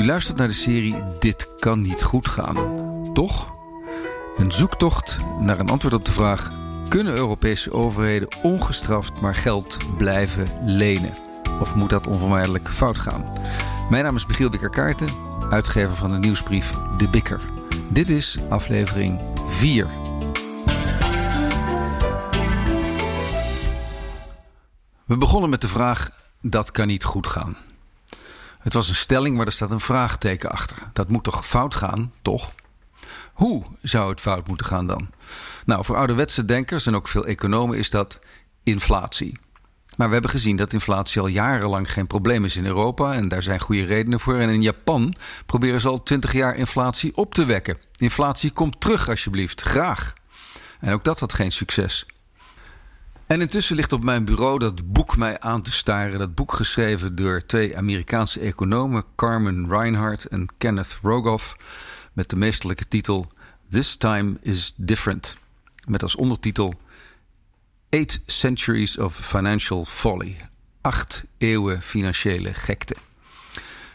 U luistert naar de serie Dit kan niet goed gaan. Toch? Een zoektocht naar een antwoord op de vraag: kunnen Europese overheden ongestraft maar geld blijven lenen? Of moet dat onvermijdelijk fout gaan? Mijn naam is Michiel Bikker-Kaarten, uitgever van de nieuwsbrief De Bikker. Dit is aflevering 4. We begonnen met de vraag: dat kan niet goed gaan. Het was een stelling, maar er staat een vraagteken achter. Dat moet toch fout gaan, toch? Hoe zou het fout moeten gaan dan? Nou, voor ouderwetse denkers en ook veel economen is dat inflatie. Maar we hebben gezien dat inflatie al jarenlang geen probleem is in Europa. En daar zijn goede redenen voor. En in Japan proberen ze al twintig jaar inflatie op te wekken. Inflatie komt terug, alsjeblieft. Graag. En ook dat had geen succes. En intussen ligt op mijn bureau dat boek mij aan te staren. Dat boek geschreven door twee Amerikaanse economen, Carmen Reinhardt en Kenneth Rogoff. Met de meesterlijke titel This Time is Different. Met als ondertitel Eight Centuries of Financial Folly. Acht eeuwen financiële gekte.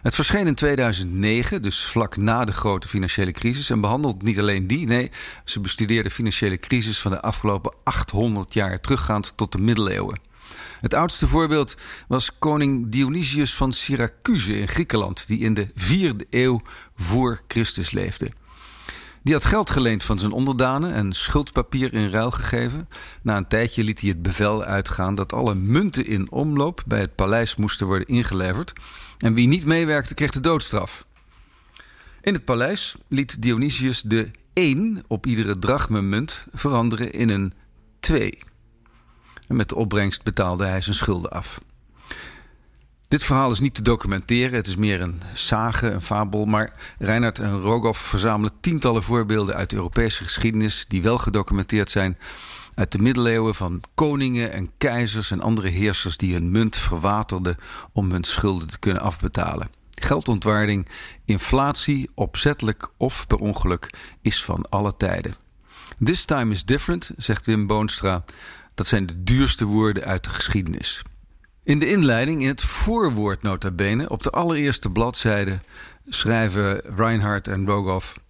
Het verscheen in 2009, dus vlak na de grote financiële crisis. En behandelt niet alleen die, nee, ze bestudeerde de financiële crisis van de afgelopen 800 jaar, teruggaand tot de middeleeuwen. Het oudste voorbeeld was koning Dionysius van Syracuse in Griekenland, die in de vierde eeuw voor Christus leefde. Die had geld geleend van zijn onderdanen en schuldpapier in ruil gegeven. Na een tijdje liet hij het bevel uitgaan dat alle munten in omloop bij het paleis moesten worden ingeleverd. En wie niet meewerkte, kreeg de doodstraf. In het paleis liet Dionysius de 1 op iedere drachmemunt veranderen in een 2. En met de opbrengst betaalde hij zijn schulden af. Dit verhaal is niet te documenteren, het is meer een sage, een fabel. Maar Reinhard en Rogoff verzamelen tientallen voorbeelden uit de Europese geschiedenis die wel gedocumenteerd zijn. Uit de middeleeuwen van koningen en keizers en andere heersers die hun munt verwaterden om hun schulden te kunnen afbetalen. Geldontwaarding, inflatie, opzettelijk of per ongeluk, is van alle tijden. This time is different, zegt Wim Boonstra. Dat zijn de duurste woorden uit de geschiedenis. In de inleiding, in het voorwoord nota bene, op de allereerste bladzijde schrijven Reinhardt en Rogoff...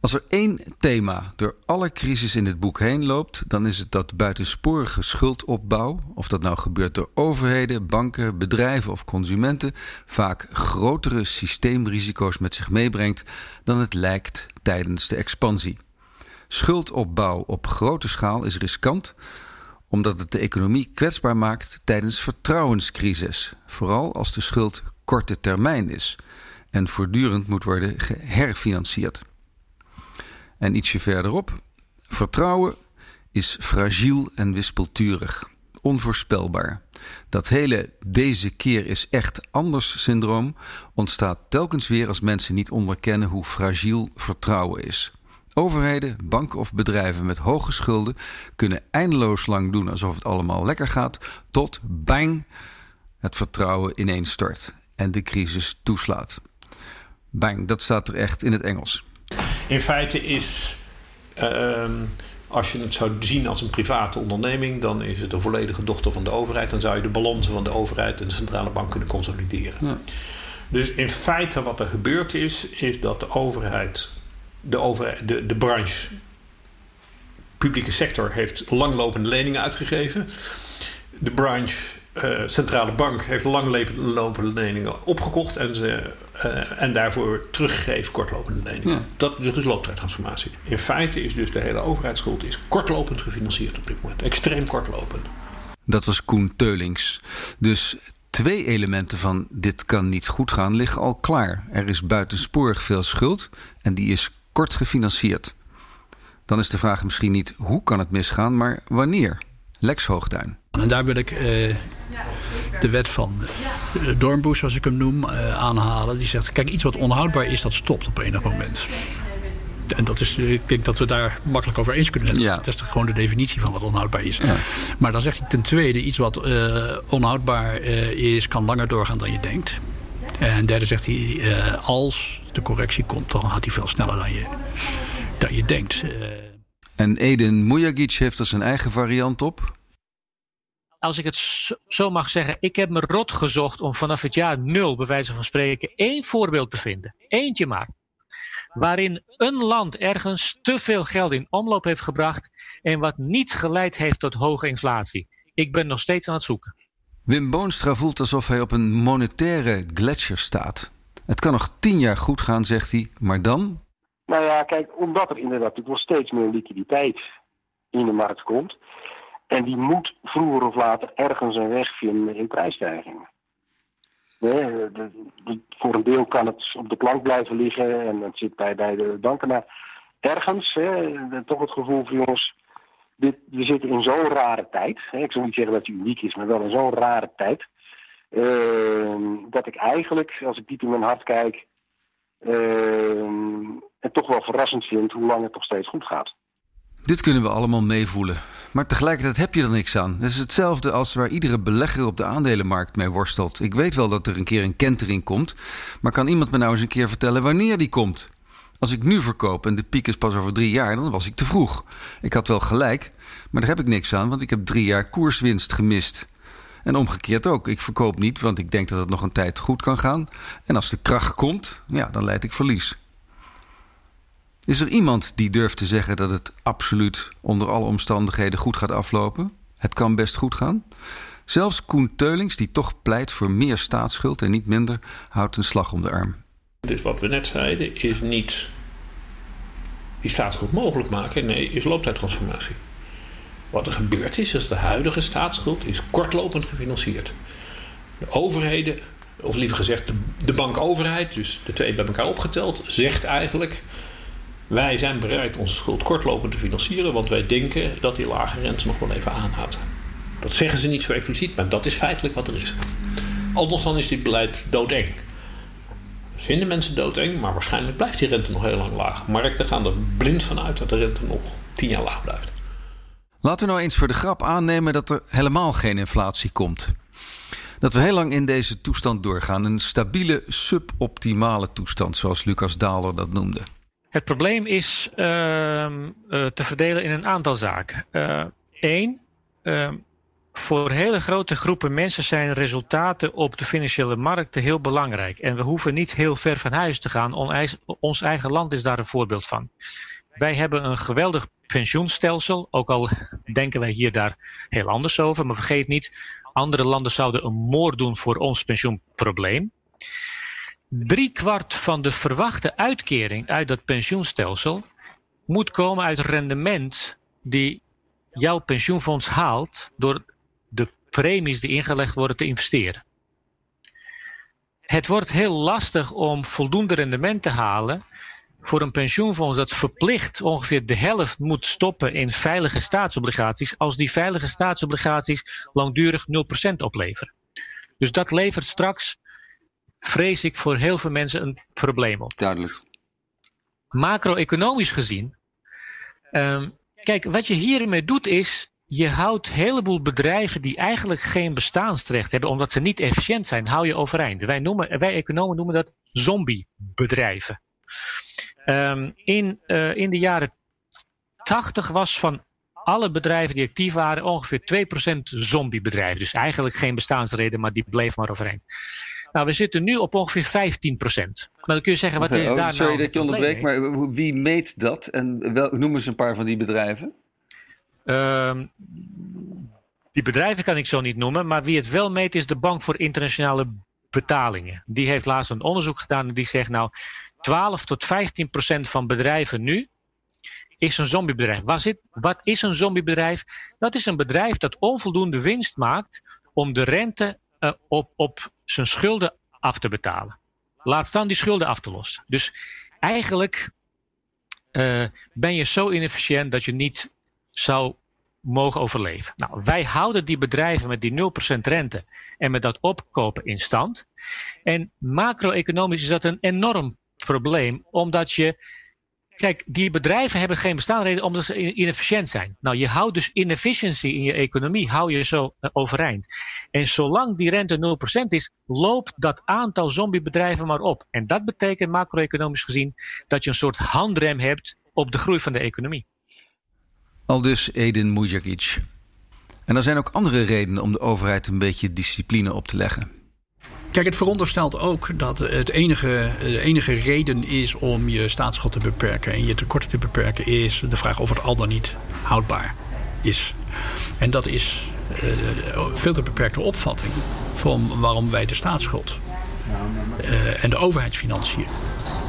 Als er één thema door alle crisis in dit boek heen loopt, dan is het dat buitensporige schuldopbouw, of dat nou gebeurt door overheden, banken, bedrijven of consumenten, vaak grotere systeemrisico's met zich meebrengt dan het lijkt tijdens de expansie. Schuldopbouw op grote schaal is riskant, omdat het de economie kwetsbaar maakt tijdens vertrouwenscrisis, vooral als de schuld korte termijn is en voortdurend moet worden geherfinancierd. En ietsje verderop, vertrouwen is fragiel en wispelturig, onvoorspelbaar. Dat hele deze keer is echt anders syndroom ontstaat telkens weer als mensen niet onderkennen hoe fragiel vertrouwen is. Overheden, banken of bedrijven met hoge schulden kunnen eindeloos lang doen alsof het allemaal lekker gaat, tot bang het vertrouwen ineens stort en de crisis toeslaat. Bang, dat staat er echt in het Engels. In feite is, uh, als je het zou zien als een private onderneming, dan is het een volledige dochter van de overheid. Dan zou je de balansen van de overheid en de centrale bank kunnen consolideren. Ja. Dus in feite wat er gebeurd is, is dat de overheid de, over, de, de branche, publieke sector, heeft langlopende leningen uitgegeven. De branche, uh, centrale bank, heeft langlopende leningen opgekocht en, ze, uh, en daarvoor teruggegeven kortlopende leningen. Ja. Dat is dus looptijdtransformatie. In feite is dus de hele overheidsschuld is kortlopend gefinancierd op dit moment. Extreem kortlopend. Dat was Koen Teulings. Dus twee elementen van dit kan niet goed gaan liggen al klaar. Er is buitensporig veel schuld en die is kort gefinancierd. Dan is de vraag misschien niet hoe kan het misgaan, maar wanneer? Lex Hoogduin. En daar wil ik uh, de wet van uh, Dornbusch, zoals ik hem noem, uh, aanhalen. Die zegt, kijk, iets wat onhoudbaar is, dat stopt op enig moment. En dat is, ik denk dat we daar makkelijk over eens kunnen zijn. Ja. Dat is gewoon de definitie van wat onhoudbaar is. Ja. Maar dan zegt hij ten tweede, iets wat onhoudbaar is, kan langer doorgaan dan je denkt. En derde zegt hij, als de correctie komt, dan gaat hij veel sneller dan je, dan je denkt. En Eden Mujagic heeft er zijn eigen variant op. als ik het zo mag zeggen, ik heb me rot gezocht om vanaf het jaar nul, bij wijze van spreken, één voorbeeld te vinden. Eentje maar. Waarin een land ergens te veel geld in omloop heeft gebracht en wat niet geleid heeft tot hoge inflatie. Ik ben nog steeds aan het zoeken. Wim Boonstra voelt alsof hij op een monetaire gletsjer staat. Het kan nog tien jaar goed gaan, zegt hij, maar dan? Nou ja, kijk, omdat er inderdaad wel steeds meer liquiditeit in de markt komt. En die moet vroeger of later ergens een weg vinden in prijsstijgingen. Nee, voor een deel kan het op de plank blijven liggen en het zit bij, bij de banken. Maar ergens, hè, toch het gevoel van jongens, we zitten in zo'n rare tijd. Hè, ik zou niet zeggen dat het uniek is, maar wel in zo'n rare tijd. Uh, dat ik eigenlijk, als ik diep in mijn hart kijk, uh, het toch wel verrassend vind hoe lang het nog steeds goed gaat. Dit kunnen we allemaal meevoelen. Maar tegelijkertijd heb je er niks aan. Het is hetzelfde als waar iedere belegger op de aandelenmarkt mee worstelt. Ik weet wel dat er een keer een kentering komt. Maar kan iemand me nou eens een keer vertellen wanneer die komt? Als ik nu verkoop en de piek is pas over drie jaar, dan was ik te vroeg. Ik had wel gelijk, maar daar heb ik niks aan, want ik heb drie jaar koerswinst gemist. En omgekeerd ook. Ik verkoop niet, want ik denk dat het nog een tijd goed kan gaan. En als de kracht komt, ja, dan leid ik verlies. Is er iemand die durft te zeggen dat het absoluut onder alle omstandigheden goed gaat aflopen? Het kan best goed gaan. Zelfs Koen Teulings, die toch pleit voor meer staatsschuld en niet minder, houdt een slag om de arm. Dus wat we net zeiden is niet die staatsschuld mogelijk maken. Nee, is looptijdtransformatie. Wat er gebeurd is, is de huidige staatsschuld is kortlopend gefinancierd. De overheden, of liever gezegd de, bankoverheid, dus de twee bij elkaar opgeteld, zegt eigenlijk wij zijn bereid onze schuld kortlopend te financieren, want wij denken dat die lage rente nog wel even aanhoudt. Dat zeggen ze niet zo expliciet, maar dat is feitelijk wat er is. Althans dan is dit beleid doodeng. Vinden mensen doodeng, maar waarschijnlijk blijft die rente nog heel lang laag. Markten gaan er blind vanuit dat de rente nog tien jaar laag blijft. Laten we nou eens voor de grap aannemen dat er helemaal geen inflatie komt. Dat we heel lang in deze toestand doorgaan. Een stabiele, suboptimale toestand, zoals Lucas Daalder dat noemde. Het probleem is uh, te verdelen in een aantal zaken. Eén, uh, uh, voor hele grote groepen mensen zijn resultaten op de financiële markten heel belangrijk. En we hoeven niet heel ver van huis te gaan. Ons eigen land is daar een voorbeeld van. Wij hebben een geweldig pensioenstelsel, ook al denken wij hier daar heel anders over. Maar vergeet niet, andere landen zouden een moord doen voor ons pensioenprobleem kwart van de verwachte uitkering uit dat pensioenstelsel moet komen uit rendement die jouw pensioenfonds haalt door de premies die ingelegd worden te investeren. Het wordt heel lastig om voldoende rendement te halen voor een pensioenfonds dat verplicht ongeveer de helft moet stoppen in veilige staatsobligaties als die veilige staatsobligaties langdurig 0% opleveren. Dus dat levert straks vrees ik voor heel veel mensen een probleem op. Duidelijk. Macro-economisch gezien, um, kijk, wat je hiermee doet is, je houdt een heleboel bedrijven die eigenlijk geen bestaansrecht hebben, omdat ze niet efficiënt zijn, hou je overeind. Wij, noemen, wij economen noemen dat zombiebedrijven. Um, in, uh, in de jaren 80 was van alle bedrijven die actief waren ongeveer 2% zombiebedrijven. Dus eigenlijk geen bestaansreden, maar die bleef maar overeind. Nou, we zitten nu op ongeveer 15 procent. Nou, dan kun je zeggen, wat is oh, daar sorry nou... Sorry dat je onderbreekt, maar wie meet dat? En wel, noem eens een paar van die bedrijven. Um, die bedrijven kan ik zo niet noemen, maar wie het wel meet is de Bank voor Internationale Betalingen. Die heeft laatst een onderzoek gedaan en die zegt nou 12 tot 15 procent van bedrijven nu is een zombiebedrijf. Wat, wat is een zombiebedrijf? Dat is een bedrijf dat onvoldoende winst maakt om de rente uh, op, op zijn schulden af te betalen. Laat staan die schulden af te lossen. Dus eigenlijk uh, ben je zo inefficiënt dat je niet zou mogen overleven. Nou, wij houden die bedrijven met die 0% rente en met dat opkopen in stand. En macro-economisch is dat een enorm probleem, omdat je Kijk, die bedrijven hebben geen bestaanreden omdat ze inefficiënt zijn. Nou, je houdt dus inefficiency in je economie, hou je zo uh, overeind. En zolang die rente 0% is, loopt dat aantal zombiebedrijven maar op. En dat betekent macro-economisch gezien dat je een soort handrem hebt op de groei van de economie. Al dus Edin Mujagic. En er zijn ook andere redenen om de overheid een beetje discipline op te leggen. Kijk, het veronderstelt ook dat het enige, de enige reden is om je staatsschuld te beperken en je tekorten te beperken, is de vraag of het al dan niet houdbaar is. En dat is uh, veel te beperkte opvatting van waarom wij de staatsschuld uh, en de overheidsfinanciën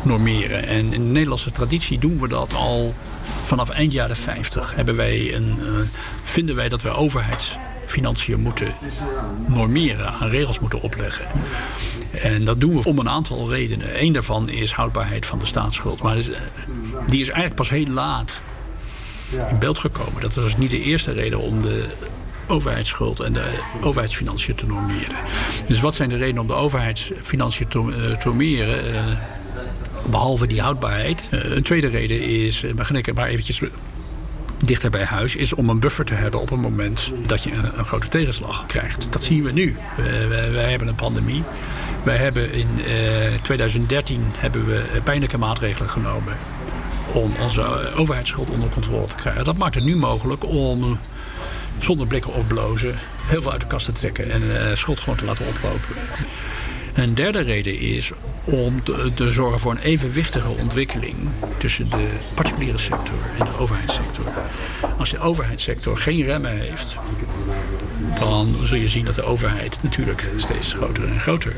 normeren. En in de Nederlandse traditie doen we dat al vanaf eind jaren 50. Hebben wij een, uh, vinden wij dat we overheidsfinanciën moeten normeren, aan regels moeten opleggen. En dat doen we om een aantal redenen. Eén daarvan is houdbaarheid van de staatsschuld. Maar die is eigenlijk pas heel laat in beeld gekomen. Dat was niet de eerste reden om de overheidsschuld en de overheidsfinanciën te normeren. Dus wat zijn de redenen om de overheidsfinanciën te, te normeren? Behalve die houdbaarheid. Uh, een tweede reden is, begin ik maar eventjes dichter bij huis, is om een buffer te hebben op het moment dat je een, grote tegenslag krijgt. Dat zien we nu. wij hebben een pandemie. Wij hebben in 2013 hebben we pijnlijke maatregelen genomen om onze overheidsschuld onder controle te krijgen. Dat maakt het nu mogelijk om zonder blikken opblozen heel veel uit de kast te trekken en schuld gewoon te laten oplopen. Een derde reden is om te, zorgen voor een evenwichtige ontwikkeling tussen de particuliere sector en de overheidssector. Als de overheidssector geen remmen heeft, dan zul je zien dat de overheid natuurlijk steeds groter en groter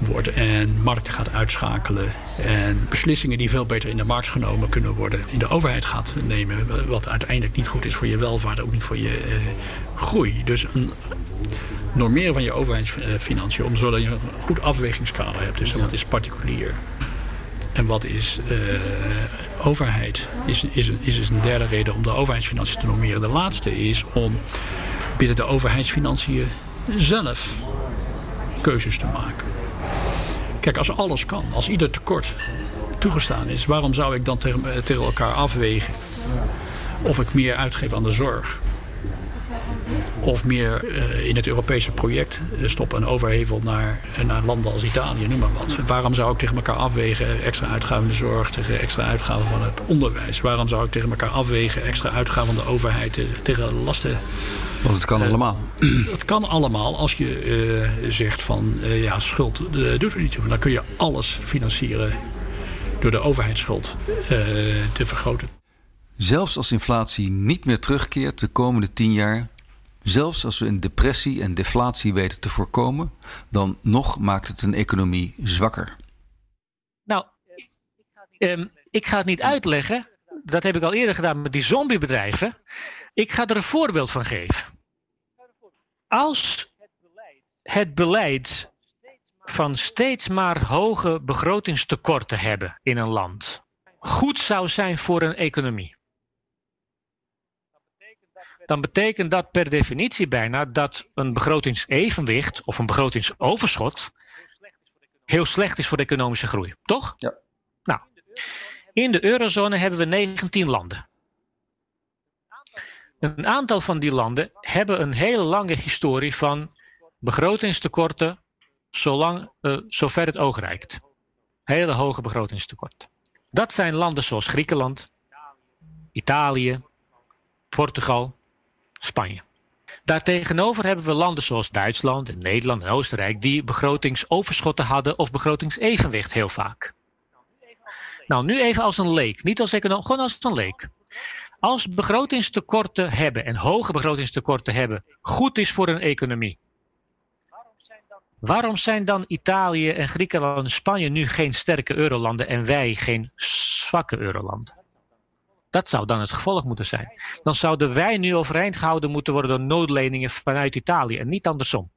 wordt en markten gaat uitschakelen. En beslissingen die veel beter in de markt genomen kunnen worden, in de overheid gaat nemen. Wat uiteindelijk niet goed is voor je welvaart, ook niet voor je eh, groei. Dus een normeren van je overheidsfinanciën, om zodat je een goed afwegingskader hebt. Dus wat is particulier en wat is uh, overheid, is, is, is dus een derde reden om de overheidsfinanciën te normeren. De laatste is om binnen de overheidsfinanciën zelf keuzes te maken. Kijk, als alles kan, als ieder tekort toegestaan is, waarom zou ik dan tegen, tegen elkaar afwegen of ik meer uitgeef aan de zorg? Of meer uh, in het Europese project stoppen en overhevel naar, naar landen als Italië, noem maar wat. Waarom zou ik tegen elkaar afwegen extra uitgaven in de zorg tegen extra uitgaven van het onderwijs? Waarom zou ik tegen elkaar afwegen extra uitgaven van de overheid tegen lasten want het kan allemaal. Het kan allemaal als je uh, zegt van uh, ja, schuld doet er niet toe. Dan kun je alles financieren door de overheidsschuld te vergroten. Zelfs als inflatie niet meer terugkeert de komende tien jaar, zelfs als we een depressie en deflatie weten te voorkomen, dan nog maakt het een economie zwakker. Nou, um, ik ga het niet uitleggen. Dat heb ik al eerder gedaan met die zombiebedrijven. Ik ga er een voorbeeld van geven. Als het beleid van steeds maar hoge begrotingstekorten hebben in een land goed zou zijn voor een economie, dan betekent dat per definitie bijna dat een begrotingsevenwicht of een begrotingsoverschot heel slecht is voor de economische groei, toch? Ja. Nou, in de eurozone hebben we 19 landen. Een aantal van die landen hebben een hele lange historie van begrotingstekorten zolang, uh, zover het oog reikt. Hele hoge begrotingstekort. Dat zijn landen zoals Griekenland, Italië, Portugal, Spanje. Daartegenover hebben we landen zoals Duitsland, en Nederland en Oostenrijk die begrotingsoverschotten hadden of begrotingsevenwicht heel vaak. Nou, nu even als een leek, niet als econoom, gewoon als een leek als begrotingstekorten hebben en hoge begrotingstekorten hebben goed is voor een economie. Waarom zijn dan Italië en Griekenland en Spanje nu geen sterke eurolanden en wij geen zwakke eurolanden? Dat zou dan het gevolg moeten zijn. Dan zouden wij nu overeind gehouden moeten worden door noodleningen vanuit Italië en niet andersom.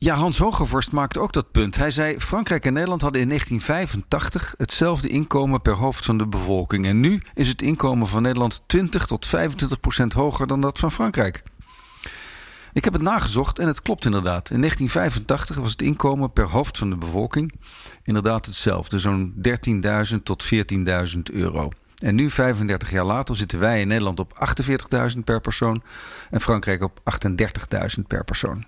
Ja, Hans Hogevorst maakte ook dat punt. Hij zei: Frankrijk en Nederland hadden in 1985 hetzelfde inkomen per hoofd van de bevolking. En nu is het inkomen van Nederland 20 tot 25 procent hoger dan dat van Frankrijk. Ik heb het nagezocht en het klopt inderdaad. In 1985 was het inkomen per hoofd van de bevolking inderdaad hetzelfde, zo'n 13.000 tot 14.000 euro. En nu, 35 jaar later, zitten wij in Nederland op 48.000 per persoon en Frankrijk op 38.000 per persoon.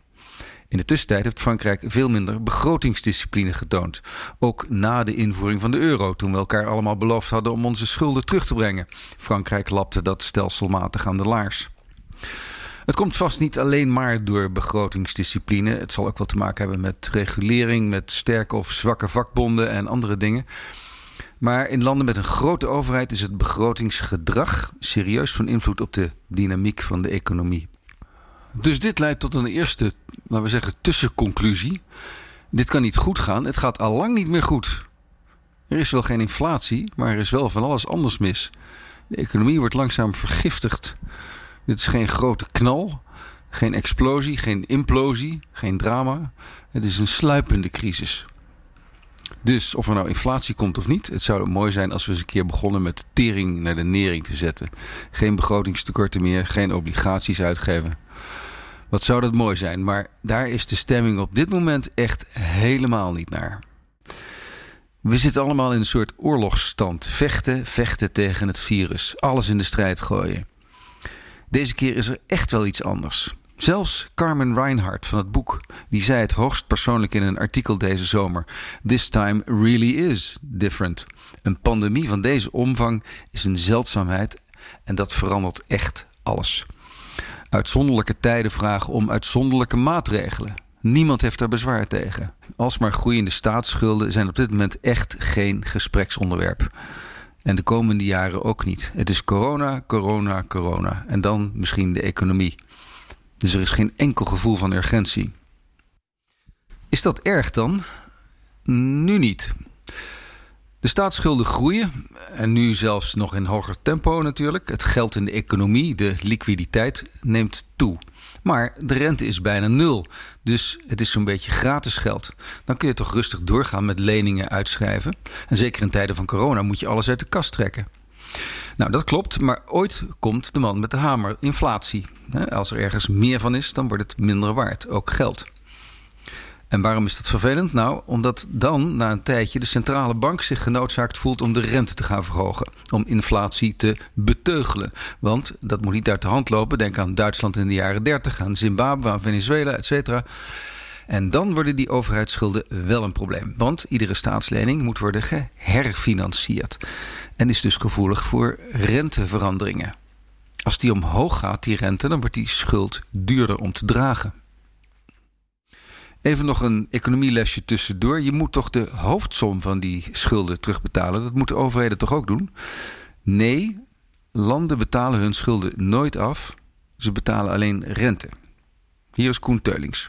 In de tussentijd heeft Frankrijk veel minder begrotingsdiscipline getoond. Ook na de invoering van de euro, toen we elkaar allemaal beloofd hadden om onze schulden terug te brengen. Frankrijk lapte dat stelselmatig aan de laars. Het komt vast niet alleen maar door begrotingsdiscipline. Het zal ook wel te maken hebben met regulering, met sterke of zwakke vakbonden en andere dingen. Maar in landen met een grote overheid is het begrotingsgedrag serieus van invloed op de dynamiek van de economie. Dus dit leidt tot een eerste, laten we zeggen, tussenconclusie. Dit kan niet goed gaan. Het gaat al lang niet meer goed. Er is wel geen inflatie, maar er is wel van alles anders mis. De economie wordt langzaam vergiftigd. Dit is geen grote knal, geen explosie, geen implosie, geen drama. Het is een sluipende crisis. Dus of er nou inflatie komt of niet, het zou mooi zijn als we eens een keer begonnen met tering naar de nering te zetten. Geen begrotingstekorten meer, geen obligaties uitgeven. Wat zou dat mooi zijn, maar daar is de stemming op dit moment echt helemaal niet naar. We zitten allemaal in een soort oorlogsstand. Vechten, vechten tegen het virus. Alles in de strijd gooien. Deze keer is er echt wel iets anders. Zelfs Carmen Reinhardt van het boek, die zei het hoogst persoonlijk in een artikel deze zomer: This time really is different. Een pandemie van deze omvang is een zeldzaamheid en dat verandert echt alles. Uitzonderlijke tijden vragen om uitzonderlijke maatregelen. Niemand heeft daar bezwaar tegen. Alsmaar groeiende staatsschulden zijn op dit moment echt geen gespreksonderwerp. En de komende jaren ook niet. Het is corona, corona, corona. En dan misschien de economie. Dus er is geen enkel gevoel van urgentie. Is dat erg dan? Nu niet. De staatsschulden groeien en nu zelfs nog in hoger tempo natuurlijk. Het geld in de economie, de liquiditeit, neemt toe. Maar de rente is bijna nul, dus het is zo'n beetje gratis geld. Dan kun je toch rustig doorgaan met leningen uitschrijven. En zeker in tijden van corona moet je alles uit de kast trekken. Nou, dat klopt, maar ooit komt de man met de hamer, inflatie. Als er ergens meer van is, dan wordt het minder waard, ook geld. En waarom is dat vervelend? Nou, omdat dan na een tijdje de centrale bank zich genoodzaakt voelt om de rente te gaan verhogen. Om inflatie te beteugelen. Want dat moet niet uit de hand lopen. Denk aan Duitsland in de jaren 30, aan Zimbabwe, aan Venezuela, et cetera. En dan worden die overheidsschulden wel een probleem. Want iedere staatslening moet worden geherfinancierd. En is dus gevoelig voor renteveranderingen. Als die omhoog gaat, die rente, dan wordt die schuld duurder om te dragen. Even nog een economielesje tussendoor. Je moet toch de hoofdsom van die schulden terugbetalen? Dat moeten overheden toch ook doen? Nee, landen betalen hun schulden nooit af. Ze betalen alleen rente. Hier is Koen Teulings.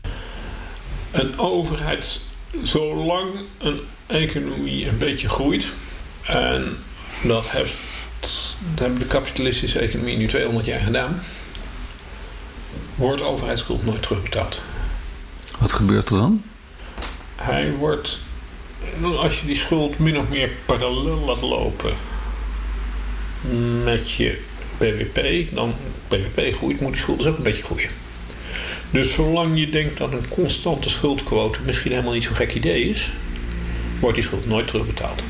Een overheid, zolang een economie een beetje groeit... en dat, heeft, dat hebben de kapitalistische economie nu 200 jaar gedaan... wordt overheidsschuld nooit terugbetaald. Wat gebeurt er dan? Hij wordt, als je die schuld min of meer parallel laat lopen met je BBP, dan BBP groeit, moet die schuld dus ook een beetje groeien. Dus zolang je denkt dat een constante schuldquote misschien helemaal niet zo'n gek idee is, wordt die schuld nooit terugbetaald.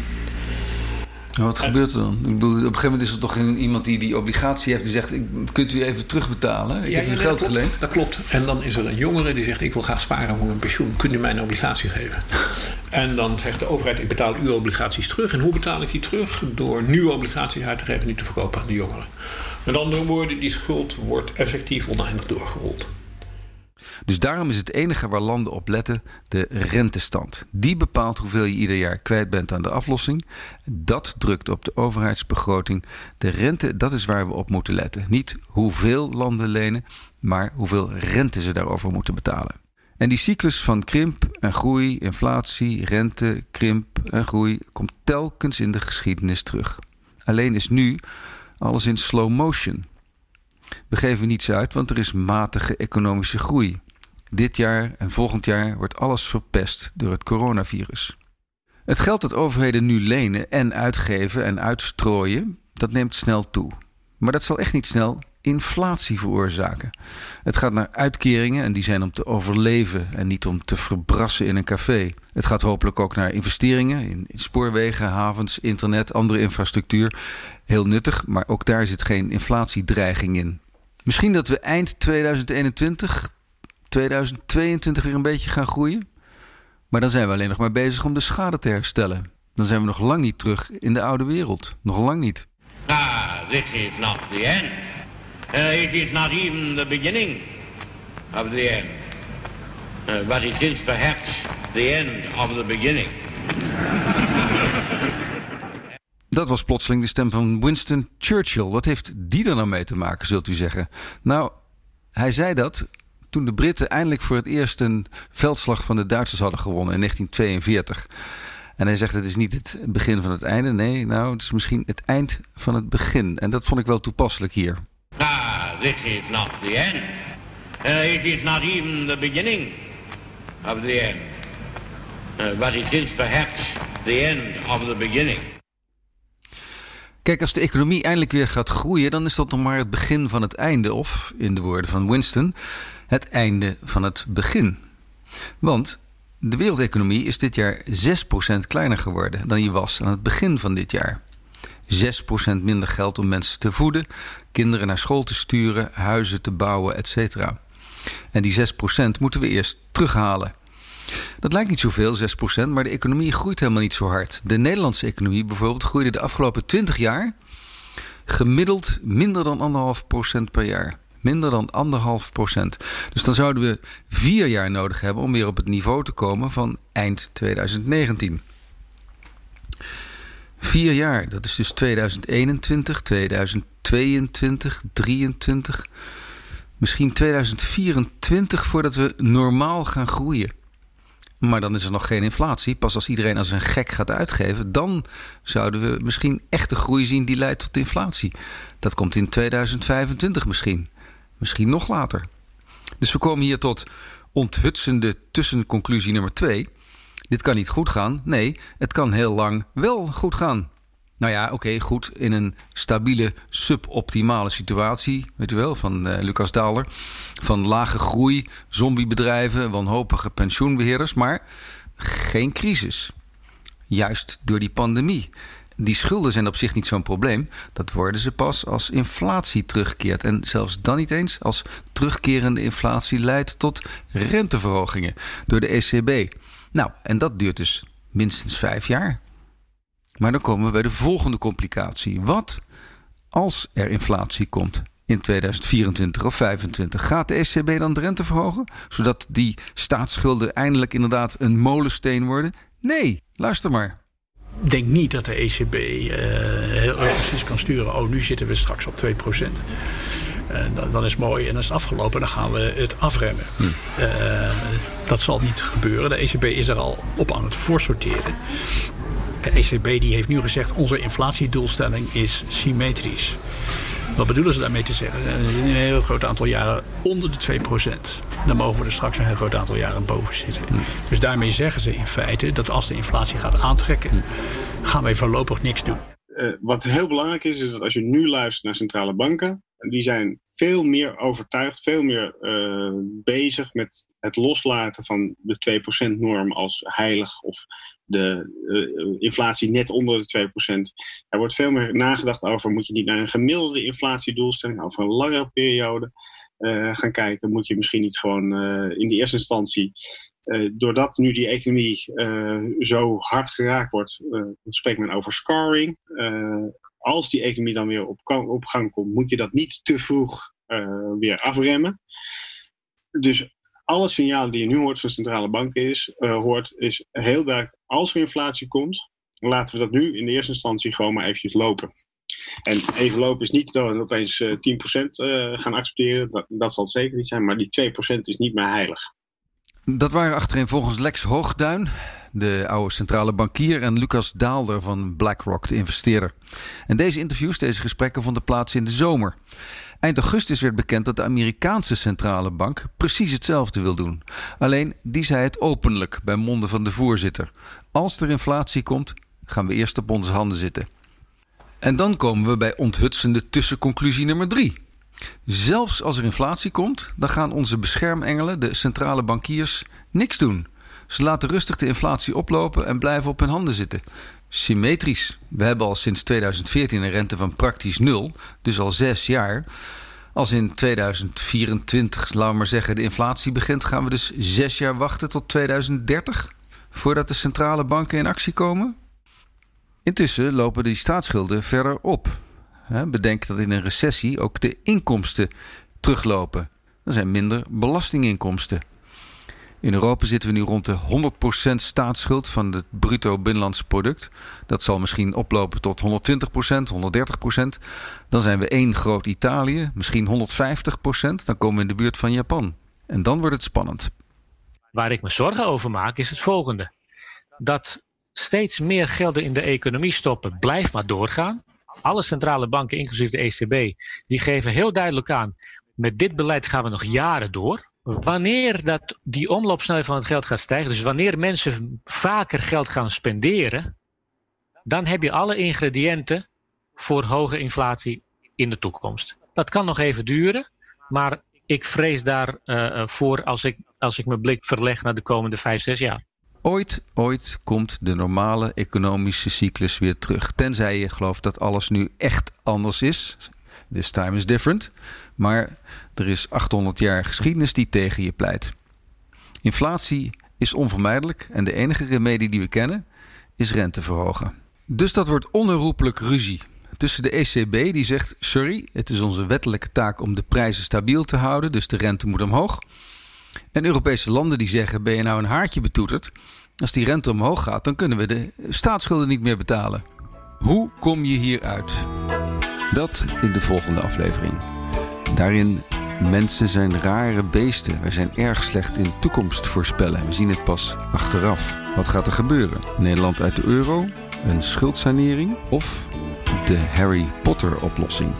wat gebeurt er dan? Ik bedoel, op een gegeven moment is er toch iemand die die obligatie heeft... die zegt, kunt u even terugbetalen? Ik heb u geld geleend. Dat klopt. En dan is er een jongere die zegt... ik wil graag sparen voor mijn pensioen. Kunt u mij een obligatie geven? en dan zegt de overheid... ik betaal uw obligaties terug. En hoe betaal ik die terug? Door nieuwe obligaties uit te geven... en niet te verkopen aan de jongeren. Met andere woorden, die schuld wordt effectief oneindig doorgerold. Dus daarom is het enige waar landen op letten de rentestand. Die bepaalt hoeveel je ieder jaar kwijt bent aan de aflossing. Dat drukt op de overheidsbegroting. De rente, dat is waar we op moeten letten. Niet hoeveel landen lenen, maar hoeveel rente ze daarover moeten betalen. En die cyclus van krimp en groei, inflatie, rente, krimp en groei komt telkens in de geschiedenis terug. Alleen is nu alles in slow motion. We geven niets uit, want er is matige economische groei. Dit jaar en volgend jaar wordt alles verpest door het coronavirus. Het geld dat overheden nu lenen en uitgeven en uitstrooien, dat neemt snel toe. Maar dat zal echt niet snel inflatie veroorzaken. Het gaat naar uitkeringen en die zijn om te overleven en niet om te verbrassen in een café. Het gaat hopelijk ook naar investeringen in spoorwegen, havens, internet, andere infrastructuur. Heel nuttig, maar ook daar zit geen inflatiedreiging in. Misschien dat we eind 2021, 2022 weer een beetje gaan groeien. Maar dan zijn we alleen nog maar bezig om de schade te herstellen. Dan zijn we nog lang niet terug in de oude wereld. Nog lang niet. Ah, this is not the end. Uh, it is not even the beginning of the end. Uh, but it is perhaps the end of the beginning. Dat was plotseling de stem van Winston Churchill. Wat heeft die er nou mee te maken, zult u zeggen? Nou, hij zei dat toen de Britten eindelijk voor het eerst een veldslag van de Duitsers hadden gewonnen in 1942. En hij zegt: Het is niet het begin van het einde. Nee, nou, het is misschien het eind van het begin. En dat vond ik wel toepasselijk hier. Ah, this is not the end. Uh, it is not even the beginning of the end. Uh, but it is perhaps the end of the beginning. Kijk, als de economie eindelijk weer gaat groeien, dan is dat nog maar het begin van het einde. Of, in de woorden van Winston, het einde van het begin. Want de wereldeconomie is dit jaar 6% kleiner geworden dan die was aan het begin van dit jaar. 6% minder geld om mensen te voeden, kinderen naar school te sturen, huizen te bouwen, etc. En die 6% moeten we eerst terughalen. Dat lijkt niet zoveel, 6%, maar de economie groeit helemaal niet zo hard. De Nederlandse economie bijvoorbeeld groeide de afgelopen 20 jaar gemiddeld minder dan 1,5% per jaar. Minder dan anderhalf procent. Dus dan zouden we vier jaar nodig hebben om weer op het niveau te komen van eind 2019. Vier jaar, dat is dus 2021, 2022, 2023, misschien 2024 voordat we normaal gaan groeien. Maar dan is er nog geen inflatie. Pas als iedereen als een gek gaat uitgeven, dan zouden we misschien echte groei zien die leidt tot inflatie. Dat komt in 2025 misschien. Misschien nog later. Dus we komen hier tot onthutsende tussenconclusie nummer 2. Dit kan niet goed gaan. Nee, het kan heel lang wel goed gaan. Nou ja, oké, goed. In een stabiele, suboptimale situatie, weet u wel, van uh, Lucas Daalder. Van lage groei, zombiebedrijven, wanhopige pensioenbeheerders. Maar geen crisis. Juist door die pandemie die schulden zijn op zich niet zo'n probleem. Dat worden ze pas als inflatie terugkeert. En zelfs dan niet eens als terugkerende inflatie leidt tot renteverhogingen door de ECB. Nou, en dat duurt dus minstens vijf jaar. Maar dan komen we bij de volgende complicatie. Wat als er inflatie komt in 2024 of 2025? Gaat de ECB dan de rente verhogen? Zodat die staatsschulden eindelijk inderdaad een molensteen worden? Nee, luister maar denk niet dat de ECB uh, eh, heel precies kan sturen. Oh, nu zitten we straks op 2 procent. En dan, dan, is het mooi en dan is het afgelopen. Dan gaan we het afremmen. Hm. Uh, dat zal niet gebeuren. De ECB is er al op aan het voorsorteren. De ECB die heeft nu gezegd... onze inflatiedoelstelling is symmetrisch. Wat bedoelen ze daarmee te zeggen? Een heel groot aantal jaren onder de 2 procent dan mogen we er straks een heel groot aantal jaren boven zitten. Dus daarmee zeggen ze in feite dat als de inflatie gaat aantrekken, gaan wij voorlopig niks doen. Uh, wat heel belangrijk is, is dat als je nu luistert naar centrale banken, die zijn veel meer overtuigd, veel meer uh, bezig met het loslaten van de 2%-norm als heilig of de uh, inflatie net onder de 2%. Er wordt veel meer nagedacht over, moet je niet naar een gemiddelde inflatiedoelstelling over een langere periode uh, gaan kijken, moet je misschien niet gewoon uh, in de eerste instantie, uh, doordat nu die economie zo hard geraakt wordt, spreekt men over scarring. als die economie dan weer op, op gang komt, moet je dat niet te vroeg weer afremmen. Dus alle signalen die je nu hoort van centrale banken is, hoort, is heel duidelijk, als er inflatie komt, laten we dat nu in de eerste instantie gewoon maar eventjes lopen. En even lopen is niet dat we opeens 10% uh, gaan accepteren. Dat, dat zal zeker niet zijn. Maar die 2% is niet meer heilig. Dat waren achterin volgens Lex Hoogduin, de oude centrale bankier, en Lucas Daalder van BlackRock, de investeerder. En deze interviews, deze gesprekken vonden plaats in de zomer. Eind augustus werd bekend dat de Amerikaanse centrale bank precies hetzelfde wil doen. Alleen die zei het openlijk bij monden van de voorzitter. Als er inflatie komt, gaan we eerst op onze handen zitten. En dan komen we bij onthutsende tussenconclusie nummer drie. Zelfs als er inflatie komt, dan gaan onze beschermengelen, de centrale bankiers, niks doen. Ze laten rustig de inflatie oplopen en blijven op hun handen zitten. Symmetrisch. We hebben al sinds 2014 een rente van praktisch nul, dus al zes jaar. Als in 2024, laten we maar zeggen, de inflatie begint, gaan we dus zes jaar wachten tot 2030 voordat de centrale banken in actie komen? Intussen lopen die staatsschulden verder op. Bedenk dat in een recessie ook de inkomsten teruglopen. Er zijn minder belastinginkomsten. In Europa zitten we nu rond de 100% staatsschuld van het bruto binnenlands product. Dat zal misschien oplopen tot 120%, 130%. Dan zijn we één groot Italië, misschien 150%. Dan komen we in de buurt van Japan. En dan wordt het spannend. Waar ik me zorgen over maak is het volgende. Dat steeds meer gelden in de economie stoppen blijft maar doorgaan. Alle centrale banken, inclusief de ECB, die geven heel duidelijk aan... met dit beleid gaan we nog jaren door wanneer dat, die omloopsnelheid van het geld gaat stijgen, dus wanneer mensen vaker geld gaan spenderen, dan heb je alle ingrediënten voor hoge inflatie in de toekomst. Dat kan nog even duren, maar ik vrees daarvoor uh, als, ik, als ik mijn blik verleg naar de komende vijf, zes jaar. Ooit, ooit komt de normale economische cyclus weer terug. Tenzij je gelooft dat alles nu echt anders is. This time is different. Maar er is 800 jaar geschiedenis die tegen je pleit. Inflatie is onvermijdelijk en de enige remedie die we kennen is rente verhogen. Dus dat wordt onherroepelijk ruzie tussen de ECB die zegt: sorry, het is onze wettelijke taak om de prijzen stabiel te houden, dus de rente moet omhoog. En Europese landen die zeggen: ben je nou een haartje betoeterd? Als die rente omhoog gaat, dan kunnen we de staatsschulden niet meer betalen. Hoe kom je hieruit? Dat in de volgende aflevering. Daarin mensen zijn rare beesten. Wij zijn erg slecht in toekomst voorspellen. We zien het pas achteraf. Wat gaat er gebeuren? Nederland uit de euro? Een schuldsanering? Of de Harry Potter oplossing?